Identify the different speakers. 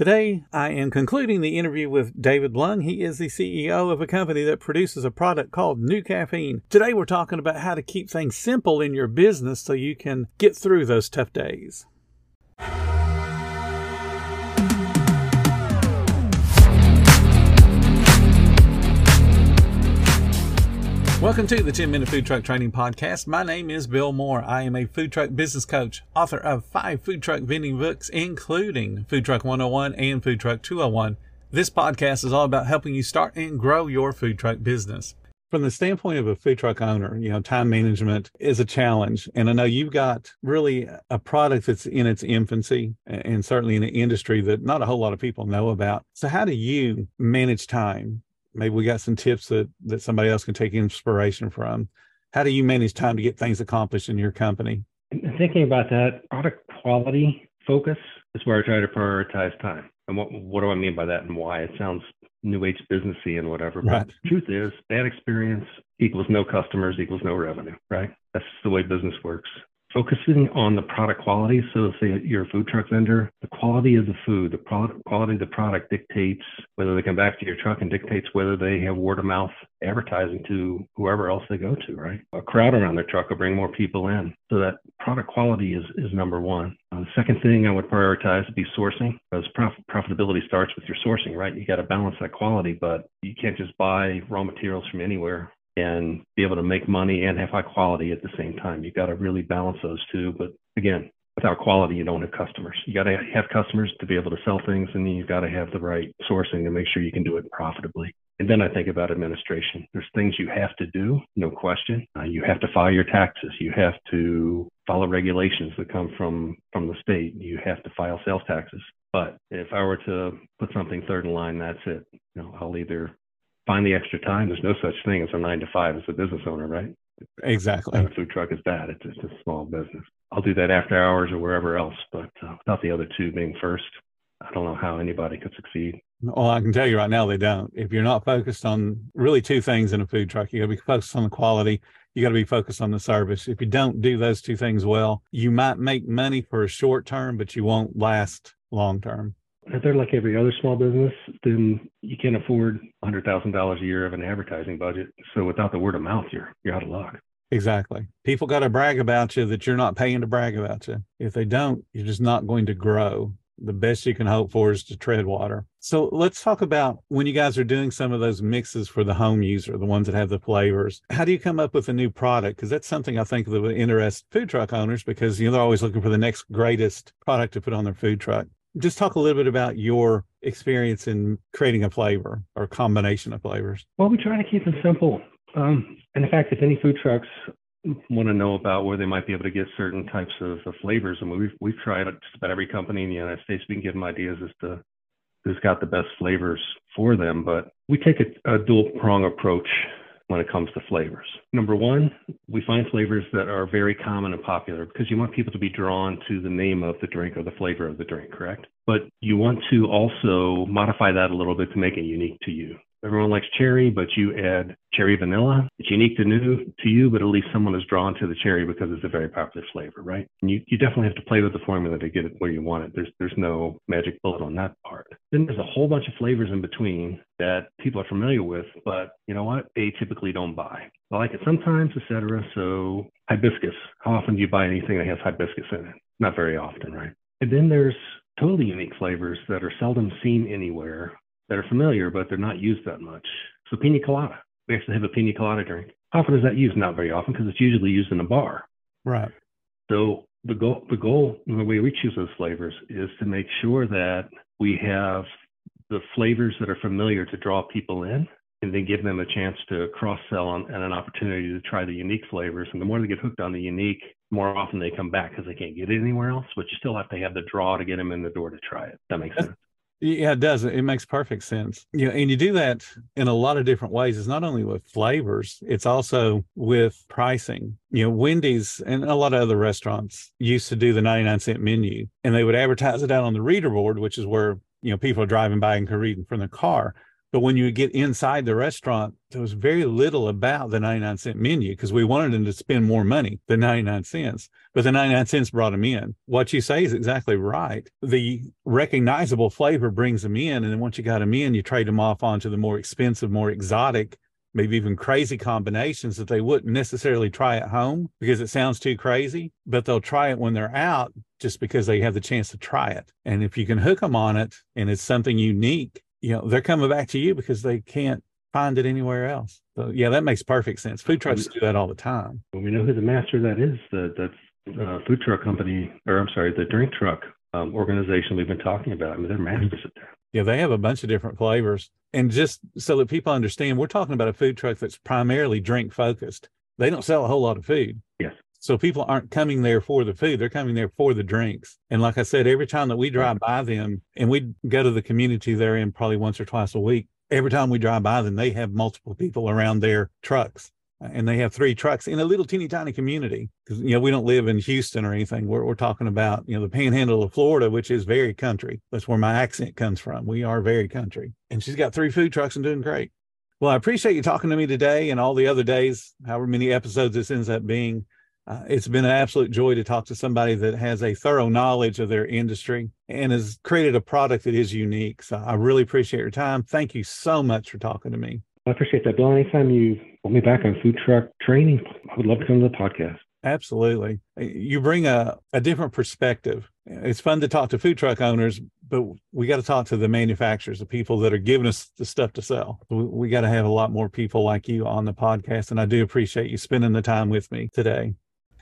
Speaker 1: Today, I am concluding the interview with David Lung. He is the CEO of a company that produces a product called NuCaffeine. Today, we're talking about how to keep things simple in your business so you can get through those tough days. Welcome to the 10 Minute Food Truck Training Podcast. My name is Bill Moore. I am a food truck business coach, author of five food truck vending books, including Food Truck 101 and Food Truck 201. This podcast is all about helping you start and grow your food truck business. From the standpoint of a food truck owner, you know, time management is a challenge. And I know you've got really a product that's in its infancy and certainly in an industry that not a whole lot of people know about. So, how do you manage time? Maybe we got some tips that that somebody else can take inspiration from. How do you manage time to get things accomplished in your company?
Speaker 2: Thinking about that product quality focus is where i try to prioritize time. And what what do i mean by that and why? It sounds new age businessy and whatever right. but the truth is bad experience equals no customers equals no revenue right? That's the way business works focusing on the product quality. So, say you're a food truck vendor, the quality of the food, the product quality of the product dictates whether they come back to your truck and dictates whether they have word of mouth advertising to whoever else they go to, right? A crowd around their truck will bring more people in. So that product quality is, is number one. Uh, the second thing I would prioritize would be sourcing because prof- profitability starts with your sourcing, right? You got to balance that quality, but you can't just buy raw materials from anywhere and be able to make money and have high quality at the same time. You've got to really balance those two. But again, without quality, you don't have customers. You got to have customers to be able to sell things, and you've got to have the right sourcing to make sure you can do it profitably. And then I think about administration. There's things you have to do, no question. Uh, you have to file your taxes. You have to follow regulations that come from from the state. You have to file sales taxes. But if I were to put something third in line, that's it. You know, I'll either find the extra time. There's no such thing as a nine to five as a business owner, right?
Speaker 1: Exactly.
Speaker 2: And a food truck is that. It's just a small business. I'll do that after hours or wherever else, but uh, without the other two being first, I don't know how anybody could succeed.
Speaker 1: Well, I can tell you right now, they don't. If you're not focused on really two things in a food truck, you got to be focused on the quality. You got to be focused on the service. If you don't do those two things well, you might make money for a short term, but you won't last long term
Speaker 2: if they're like every other small business, then you can't afford $100,000 a year of an advertising budget. So without the word of mouth, you're you're out of luck.
Speaker 1: Exactly. People got to brag about you that you're not paying to brag about you. If they don't, you're just not going to grow. The best you can hope for is to tread water. So let's talk about when you guys are doing some of those mixes for the home user, the ones that have the flavors. How do you come up with a new product? Because that's something I think that would interest food truck owners because you know they're always looking for the next greatest product to put on their food truck just talk a little bit about your experience in creating a flavor or combination of flavors.
Speaker 2: Well, we try to keep them simple. Um, and in fact, if any food trucks want to know about where they might be able to get certain types of, of flavors, I mean, we've we've tried just about every company in the United States. We can give them ideas as to who's got the best flavors for them, but we take a, a dual prong approach when it comes to flavors. Number one, we find flavors that are very common and popular because you want people to be drawn to the name of the drink or the flavor of the drink, correct? But you want to also modify that a little bit to make it unique to you. Everyone likes cherry, but you add cherry vanilla. It's unique to new to you, but at least someone is drawn to the cherry because it's a very popular flavor, right? And you, you definitely have to play with the formula to get it where you want it. There's there's no magic bullet on that part. Then there's a whole bunch of flavors in between that people are familiar with, but you know what? They typically don't buy. I like it sometimes, etc. So hibiscus. How often do you buy anything that has hibiscus in it? Not very often, right? And then there's totally unique flavors that are seldom seen anywhere that are familiar, but they're not used that much. So pina colada. We actually have a pina colada drink. How often is that used? Not very often because it's usually used in a bar.
Speaker 1: Right.
Speaker 2: So the goal, the goal, the way we choose those flavors is to make sure that we have the flavors that are familiar to draw people in, and then give them a chance to cross sell and an opportunity to try the unique flavors. And the more they get hooked on the unique, more often they come back because they can't get it anywhere else. But you still have to have the draw to get them in the door to try it. That makes sense.
Speaker 1: Yeah, it does. It makes perfect sense. You know, and you do that in a lot of different ways. It's not only with flavors, it's also with pricing. You know, Wendy's and a lot of other restaurants used to do the 99 cent menu and they would advertise it out on the reader board, which is where, you know, people are driving by and can read from their car. But when you get inside the restaurant, there was very little about the 99 cent menu because we wanted them to spend more money than 99 cents. But the 99 cents brought them in. What you say is exactly right. The recognizable flavor brings them in. And then once you got them in, you trade them off onto the more expensive, more exotic maybe even crazy combinations that they wouldn't necessarily try at home because it sounds too crazy, but they'll try it when they're out just because they have the chance to try it. And if you can hook them on it and it's something unique, you know, they're coming back to you because they can't find it anywhere else. So yeah, that makes perfect sense. Food trucks do that all the time.
Speaker 2: Well, we know who the master that is. The that's uh, food truck company, or I'm sorry, the drink truck um, organization we've been talking about. I mean, they're masters at that.
Speaker 1: Yeah, they have a bunch of different flavors. And just so that people understand, we're talking about a food truck that's primarily drink focused. They don't sell a whole lot of food.
Speaker 2: Yes.
Speaker 1: So people aren't coming there for the food, they're coming there for the drinks. And like I said, every time that we drive by them and we go to the community they're in probably once or twice a week, every time we drive by them, they have multiple people around their trucks and they have three trucks in a little teeny tiny community because you know we don't live in Houston or anything. We're we're talking about you know the Panhandle of Florida, which is very country. That's where my accent comes from. We are very country, and she's got three food trucks and doing great. Well, I appreciate you talking to me today and all the other days, however many episodes this ends up being. Uh, it's been an absolute joy to talk to somebody that has a thorough knowledge of their industry and has created a product that is unique. So I really appreciate your time. Thank you so much for talking to me.
Speaker 2: I appreciate that, Bill. Anytime you want me back on food truck training, I would love to come to the podcast.
Speaker 1: Absolutely. You bring a, a different perspective. It's fun to talk to food truck owners, but we got to talk to the manufacturers, the people that are giving us the stuff to sell. We, we got to have a lot more people like you on the podcast. And I do appreciate you spending the time with me today.